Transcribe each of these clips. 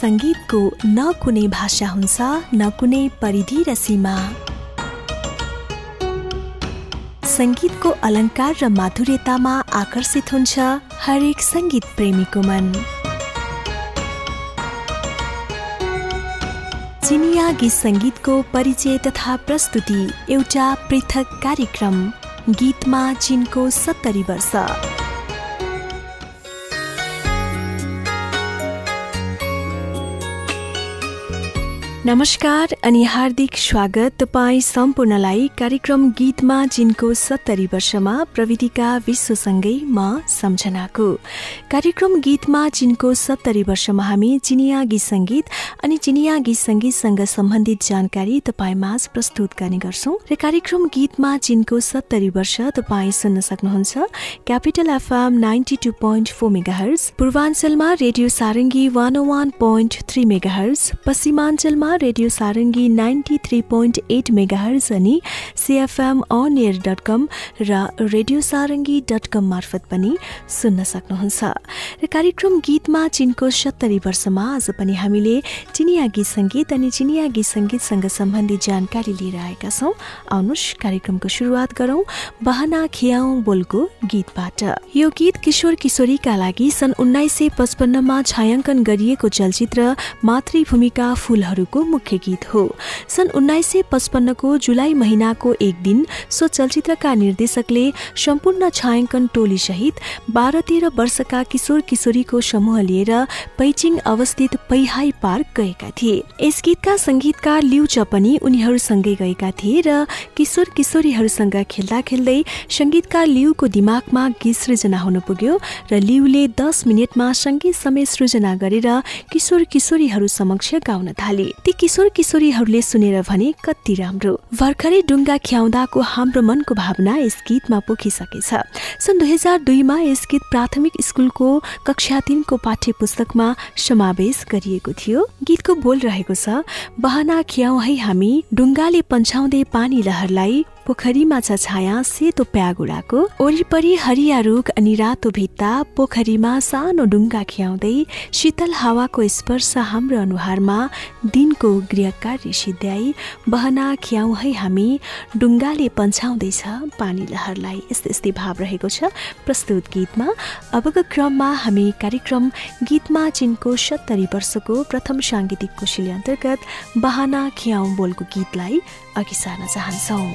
सङ्गीतको न कुनै भाषा हुन्छ न कुनै परिधि र सीमा। सङ्गीतको अलङ्कार र माधुर्यतामा आकर्षित हुन्छ हरेक सङ्गीत प्रेमीको मन। चिनिया गीत सङ्गीतको परिचय तथा प्रस्तुति एउटा पृथक कार्यक्रम गीतमा चिनको सत्तरी वर्ष। नमस्कार अनि हार्दिक स्वागत। तपाईँ सम्पूर्णलाई कार्यक्रम गीतमा जिनको सत्तरी वर्षमा प्रविधिका विश्वसँगै म सम्झनाको। कार्यक्रम गीतमा जिनको सत्तरी वर्षमा हामी चिनिया गीत सङ्गीत अनि चिनिया गीत सङ्गीतसँग सम्बन्धित जानकारी तपाईँ माझ प्रस्तुत गर्ने गर्छौँ र कार्यक्रम गीतमा जिनको सत्तरी वर्ष तपाईँ सुन्न सक्नुहुन्छ। Capital FM ninety two point four mega पूर्वाञ्चलमा radio Sarangi one one point three mega radio Sarangi ninety three point eight megahertz अनि CFM on air dot com र रेडियो सारङ्गी डट कम मार्फत पनि सुन्न सक्नुहुन्छ। र कार्यक्रम गीतमा चिनको सत्तरी वर्षमा आज पनि हामीले चिनिया गीत सङ्गीत अनि चिनिया गीत सङ्गीतसँग सम्बन्धित जानकारी लिएर आएका छौँ। आउनुहोस् कार्यक्रमको सुरुवात गरौँ बहना खियाउ बोलको गीतबाट। यो गीत किशोर किशोरीका लागि सन् उन्नाइस सय पचपन्नमा छायाङ्कन गरिएको चलचित्र मातृभूमिका फुलहरूको मुख्य गीत हो। सन् उन्नाइस सय पचपन्नको जुलाई महिनाको एक दिन सो चलचित्रका निर्देशकले सम्पूर्ण छायाङ्कन टोली सहित बाह्र तेह्र वर्षका किशोर किशोरीको समूह लिएर पैचिङ अवस्थित पैहाई पार्क गएका थिए। यस गीतका सङ्गीतकार लिउ पनि उनीहरूसँगै गएका थिए र किशोर किशोरीहरूसँग खेल्दा खेल्दै सङ्गीतकार लिउको दिमागमा गीत सृजना हुन पुग्यो र लिउले दस मिनटमा सङ्गीत समेत सृजना गरेर किशोर किशोरीहरू समक्ष गाउन थाले। ती किशोर किशोरीहरूले सुनेर भने कति राम्रो। भर्खरै डुङ्गा ख्याउँदाको हाम्रो मनको भावना यस गीतमा पोखिसकेछ। सन् दुई हजार दुईमा यस गीत प्राथमिक स्कुलको कक्षा तिनको पाठ्य पुस्तकमा समावेश गरिएको थियो। गीतको बोल रहेको छ बहना खियाउ है हामी डुङ्गाले पन्छाउँदै पानी लहरलाई पोखरीमा छ छाया सेतो प्यागुडाको वरिपरि हरिया रुख अनि रातो भित्ता पोखरीमा सानो डुङ्गा खियाउँदै शीतल हावाको स्पर्श हाम्रो अनुहारमा दिनको गृह कार्य सिद्ध्याई बहना खियाउ है हामी डुङ्गाले पन्छाउँदैछ पानी लहरलाई। यस्तै यस्तै भाव रहेको छ प्रस्तुत गीतमा। अबको क्रममा हामी कार्यक्रम गीतमा चिनको सत्तरी वर्षको प्रथम साङ्गीतिक कोशिली अन्तर्गत बहाना खियाउ बोलको गीतलाई अघि सार्न चाहन्छौँ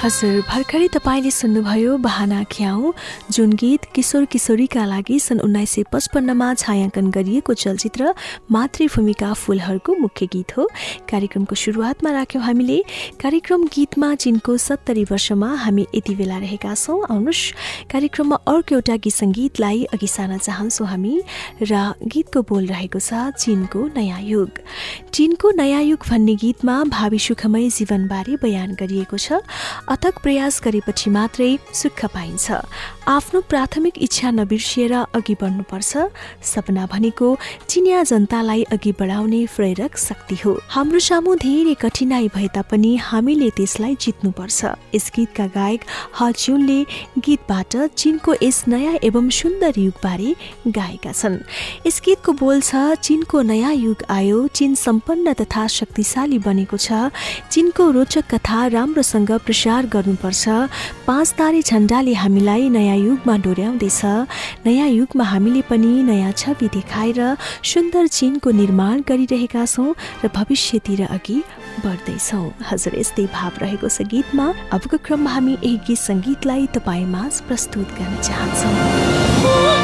हजुर भर्खरै तपाईँले सुन्नुभयो बहाना ख्याउ जुन गीत किशोर किशोरीका लागि सन् उन्नाइस सय पचपन्नमा छायाङ्कन गरिएको चलचित्र मातृभूमिका फुलहरूको मुख्य गीत हो। कार्यक्रमको सुरुवातमा राख्यौँ हामीले कार्यक्रम गीतमा चिनको सत्तरी वर्षमा हामी यति बेला रहेका छौँ आउनुहोस्। कार्यक्रममा अर्को एउटा गीत सङ्गीतलाई अघि सार्न चाहन्छौँ हामी र गीतको बोल रहेको छ चिनको नयाँ युग। चिनको नयाँ युग भन्ने गीतमा भावी सुखमय जीवनबारे बयान गरिएको छ। अथक प्रयास गरेपछि मात्रै सुख पाइन्छ। आफ्नो प्राथमिक इच्छा नबिर्सिएर अघि बढ्नुपर्छ। सपना भनेको चिनिया जनतालाई अघि बढाउने प्रेरक शक्ति हो। हाम्रो सामु धेरै कठिनाई भए तापनि हामीले त्यसलाई जित्नुपर्छ। यस गीतका गायक हच्युनले गीतबाट चिनको यस नयाँ एवं सुन्दर युगबारे गाएका छन्। यस गीतको बोल छ चिनको नयाँ युग आयो चिन सम्पन्न तथा शक्तिशाली बनेको छ। चिनको रोचक कथा राम्रोसँग प्रसार गर्नुपर्छ। पाँच तारे झन्डाले हामीलाई नयाँ युगमा डोर्याउँदैछ। नयाँ युगमा हामीले पनि नयाँ छवि देखाएर सुन्दर चिनको निर्माण गरिरहेका छौँ र भविष्यतिर अघि बढ्दैछौँ। हजुर यस्तै भाव रहेको छ गीतमा। अबको क्रममा हामी यही गीत सङ्गीतलाई तपाईँमा प्रस्तुत गर्न चाहन्छौँ।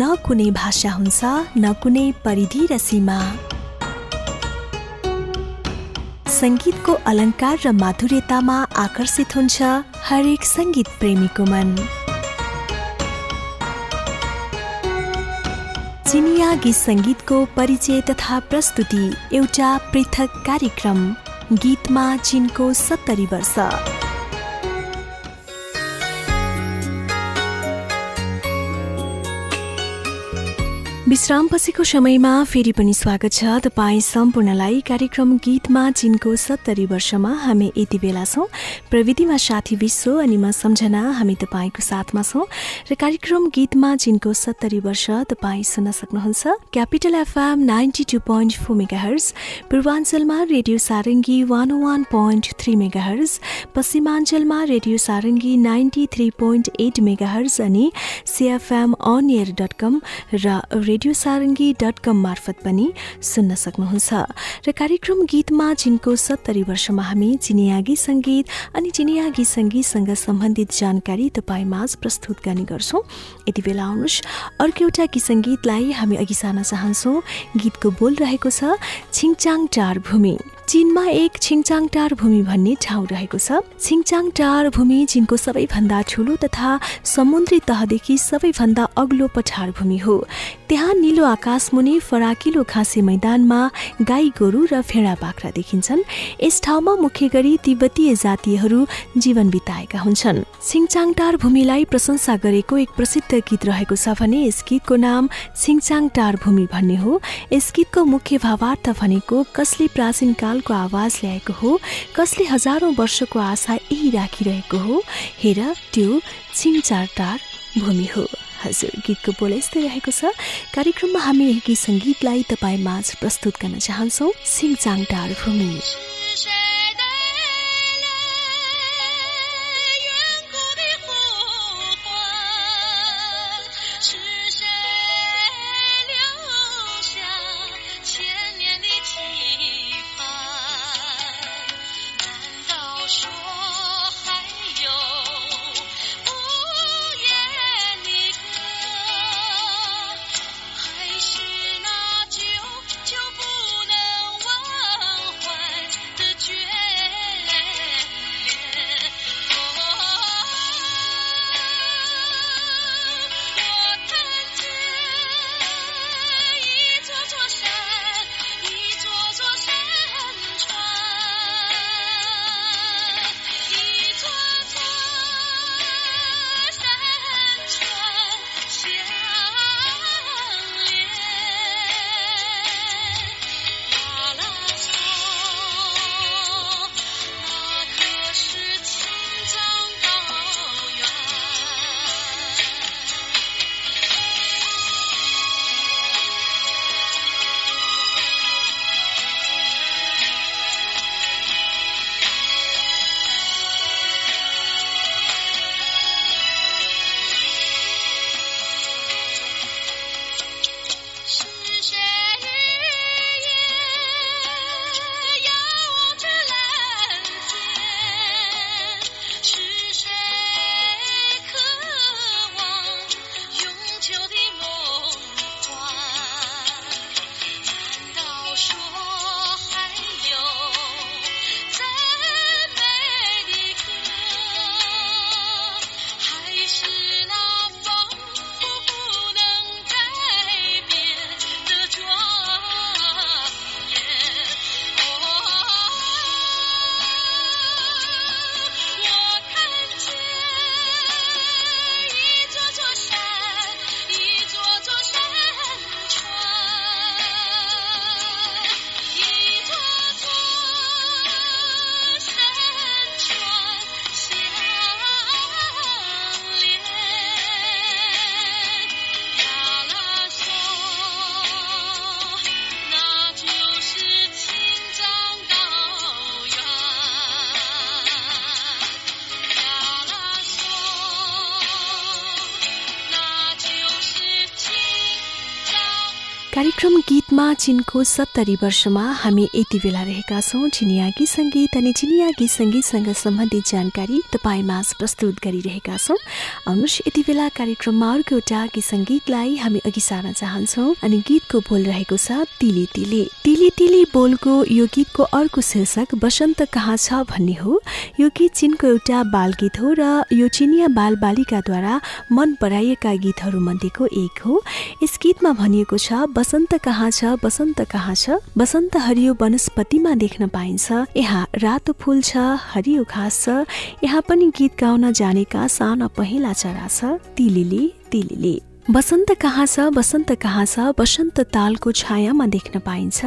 न कुनै भाषा हुन्छ न कुनै परिधि र सीमा। सङ्गीतको अलङ्कार र माधुर्यतामा आकर्षित हुन्छ हरेक सङ्गीत प्रेमीको मन चिनिया गीत सङ्गीतको परिचय तथा प्रस्तुति एउटा पृथक कार्यक्रम गीतमा चिनको सत्तरी वर्ष। विश्राम पछिको समयमा फेरि पनि स्वागत छ। तपाईँ सम्पूर्णलाई कार्यक्रम गीतमा चिनको सत्तरी वर्षमा हामी यति बेला छौँ। प्रविधिमा साथी विश्व अनि म सम्झना हामी तपाईँको साथमा छौँ। र कार्यक्रम गीतमा चिनको सत्तरी वर्ष तपाईँ सुन्न सक्नुहुन्छ। Capital FM ninety two point four mega hertz पूर्वाञ्चलमा radio Sarangi one one point three mega hertz पश्चिमाञ्चलमा radio Sarangi ninety three point eight mega hertz अनि CFM on air dot com र रेडियो सारङ्गी डट कम मार्फत पनि सुन्न सक्नुहुन्छ। र कार्यक्रम गीतमा जिनको सत्तरी वर्षमा हामी चिनियागी सङ्गीत अनि चिनियागी सङ्गीतसँग सम्बन्धित जानकारी तपाईँ माझ प्रस्तुत गर्ने गर्छौँ। यति बेला आउनुहोस्। अर्को एउटा गीत सङ्गीतलाई हामी अघि सार्न चाहन्छौँ। गीतको बोल रहेको छ छिङचाङ टार भूमि। चीनमा एक छिङचाङ टार भूमि भन्ने ठाउँ रहेको छ। छिङचाङ टार भूमि चीनको सबैभन्दा ठुलो तथा समुद्री तहदेखि सबैभन्दा अग्लो पठार भूमि हो। त्यहाँ निलो आकाश मुनि फराकिलो घाँसे मैदानमा गाई गोरु र फेडा बाख्रा देखिन्छन्। यस ठाउँमा मुख्य गरी तिब्बतीय जातिहरू जीवन बिताएका हुन्छन्। सिङचाङ टार भूमिलाई प्रशंसा गरेको एक प्रसिद्ध गीत रहेको छ भने यस गीतको नाम सिङचाङ टार भूमि भन्ने हो। यस गीतको मुख्य भावार्थ भनेको कसले प्राचीन कालको आवाज ल्याएको हो कसले हजारौँ वर्षको आशा यही राखिरहेको हो हेर त्यो छिङचार टार भूमि हो। हजुर गीतको बोल यस्तै रहेको छ। कार्यक्रममा हामी यही सङ्गीतलाई तपाईँ माझ प्रस्तुत गर्न चाहन्छौँ। सिङचाङ टार भूमि। चिनको सत्तरी वर्षमा हामी यति बेला रहेका छौँ। चिनिया गीत सङ्गीत अनि चिनिया गीत सङ्गीतसँग सम्बन्धित जानकारी तपाईँ माझ प्रस्तुत गरिरहेका छौँ। आउनुहोस् यति बेला कार्यक्रममा अर्को एउटा गीत सङ्गीतलाई हामी अघि सार्न चाहन्छौँ। अनि गीतको बोल रहेको छ तिले तिले। तिली तिली बोलको यो गीतको अर्को शीर्षक बसन्त कहाँ छ भन्ने हो। यो गीत चिनको एउटा बाल गीत हो र यो चिनिया बाल बालिकाद्वारा मन पराइएका गीतहरू मध्येको एक हो। यस गीतमा भनिएको छ बसन्त कहाँ छ बसन्त कहाँ छ? बसन्त हरियो वनस्पतिमा देख्न पाइन्छ। यहाँ रातो फुल छ हरियो घाँस छ। यहाँ पनि गीत गाउन जानेका साना पहिला चरा छ। तिलिली तिलिली। बसन्त कहाँ छ बसन्त कहाँ छ बसन्त तालको छायामा देख्न पाइन्छ।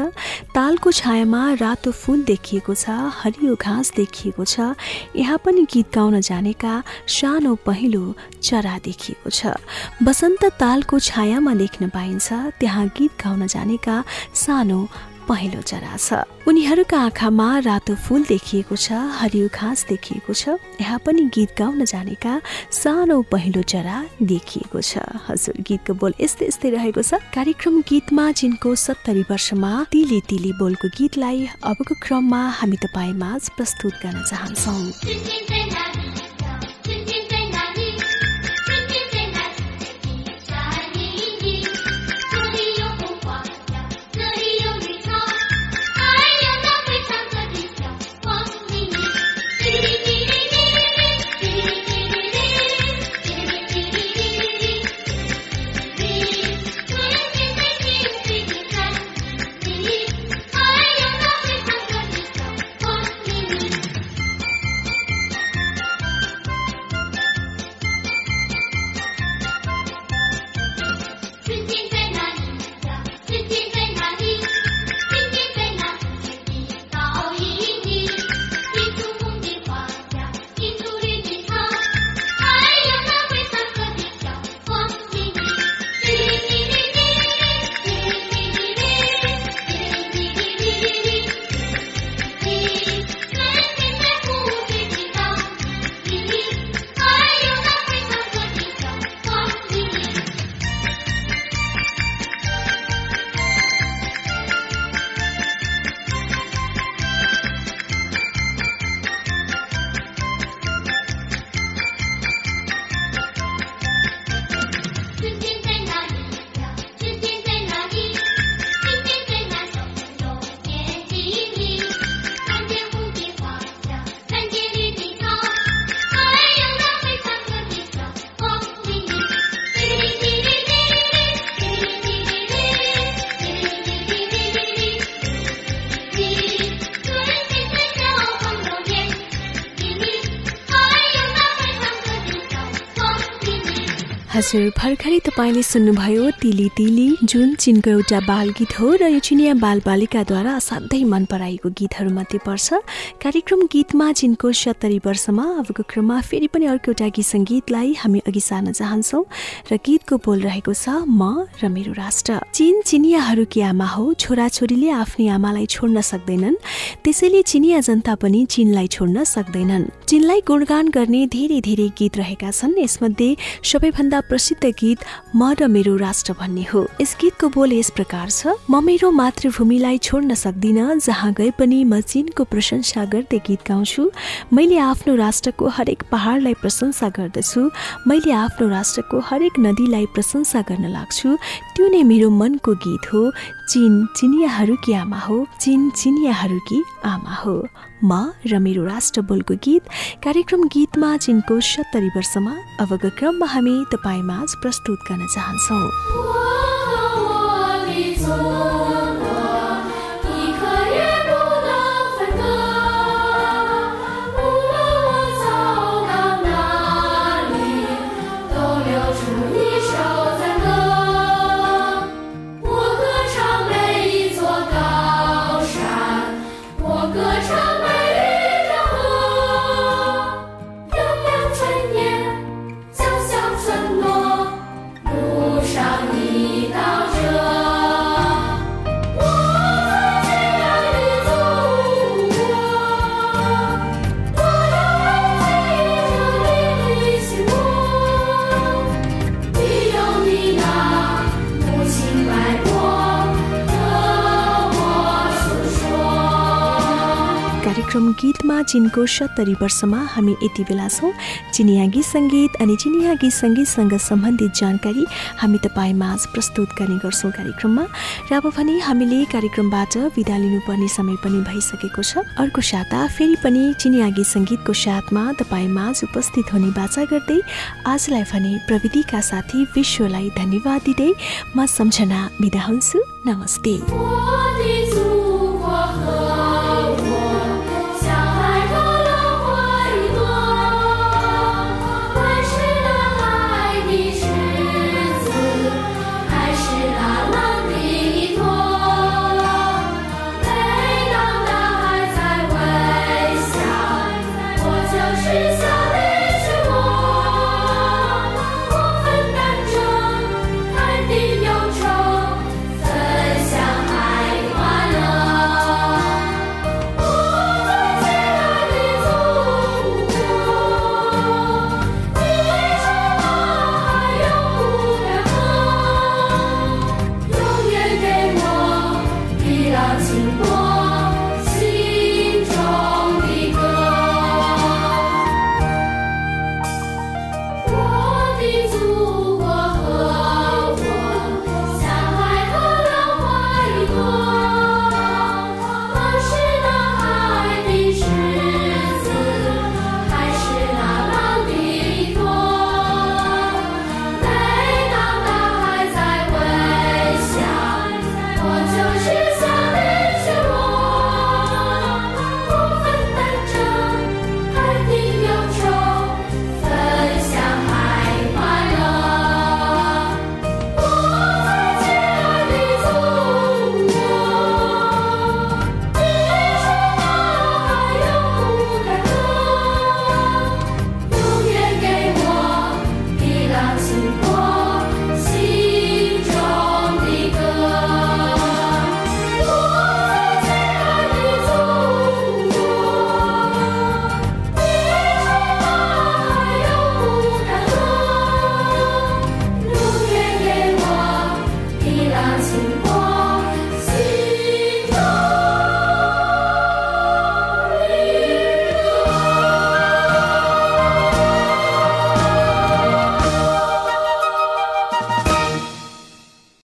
तालको छायामा रातो फुल देखिएको छ हरियो घाँस देखिएको छ यहाँ पनि गीत गाउन जानेका सानो पहिलो चरा देखिएको छ। बसन्त तालको छायामा देख्न पाइन्छ त्यहाँ गीत गाउन जानेका सानो पहिलो चरा छ। उनीहरूका आँखामा रातो फुल देखिएको छ हरियो घाँस देखिएको छ यहाँ पनि गीत गाउन जानेका सानो पहिलो चरा देखिएको छ। हजुर गीतको बोल यस्तै यस्तै रहेको छ। कार्यक्रम गीतमा जिनको सत्तरी वर्षमा तिली तिली बोलको गीतलाई अबको क्रममा हामी तपाईँमा प्रस्तुत गर्न चाहन्छौँ। हजुर भर्खरै तपाईँले सुन्नुभयो तिली तिली जुन चिनको एउटा बाल गीत हो र यो चिनिया बाल बालिकाद्वारा असाध्यै मन पराएको गीतहरू मध्ये पर्छ। कार्यक्रम गीतमा चिनको सत्तरी वर्षमा अबको क्रममा फेरि पनि अर्को एउटा गीत सङ्गीतलाई हामी अघि सार्न चाहन्छौँ र गीतको बोल रहेको छ म र मेरो राष्ट्र। चिन चिनियाहरूकी आमा हो छोराछोरीले आफ्नै आमालाई छोड्न सक्दैनन् त्यसैले चिनिया जनता पनि चिनलाई छोड्न सक्दैनन्। चिनलाई गुणगान गर्ने धेरै धेरै गीत रहेका छन् यसमध्ये सबैभन्दा प्रसिद्ध गीत म र मेरो राष्ट्र भन्ने हो। यस गीतको बोल यस प्रकार छ। म मेरो मातृभूमिलाई छोड्न सक्दिन जहाँ गए पनि म चिनको प्रशंसा गर्दै गीत गाउँछु। मैले आफ्नो राष्ट्रको हरेक पहाडलाई प्रशंसा गर्दछु। मैले आफ्नो राष्ट्रको हरेक नदीलाई प्रशंसा गर्न लाग्छु। त्यो नै मेरो मनको गीत हो। चिन चिनियाहरूकी आमा हो? चिन चिनियाहरूकी आमा हो? म र मेरो राष्ट्र बोलको गीत कार्यक्रम गीतमा चिनको सत्तरी वर्षमा अबको क्रममा हामी तपाईँमा प्रस्तुत गर्न चाहन्छौँ कार्यक्रम गीतमा चिनको सत्तरी वर्षमा हामी यति बेला छौँ। चिनिया गीत सङ्गीत अनि चिनिया गीत सङ्गीतसँग सम्बन्धित जानकारी हामी तपाईँ माझ प्रस्तुत गर्ने गर्छौँ कार्यक्रममा। र अब भने हामीले कार्यक्रमबाट विदा लिनुपर्ने समय पनि भइसकेको छ। अर्को साता फेरि पनि चिनिया गीत सङ्गीतको साथमा तपाईँ माझ उपस्थित हुने बाचा गर्दै आजलाई भने प्रविधिका साथी विश्वलाई धन्यवाद दिँदै म सम्झना बिदा हुन्छु। नमस्ते।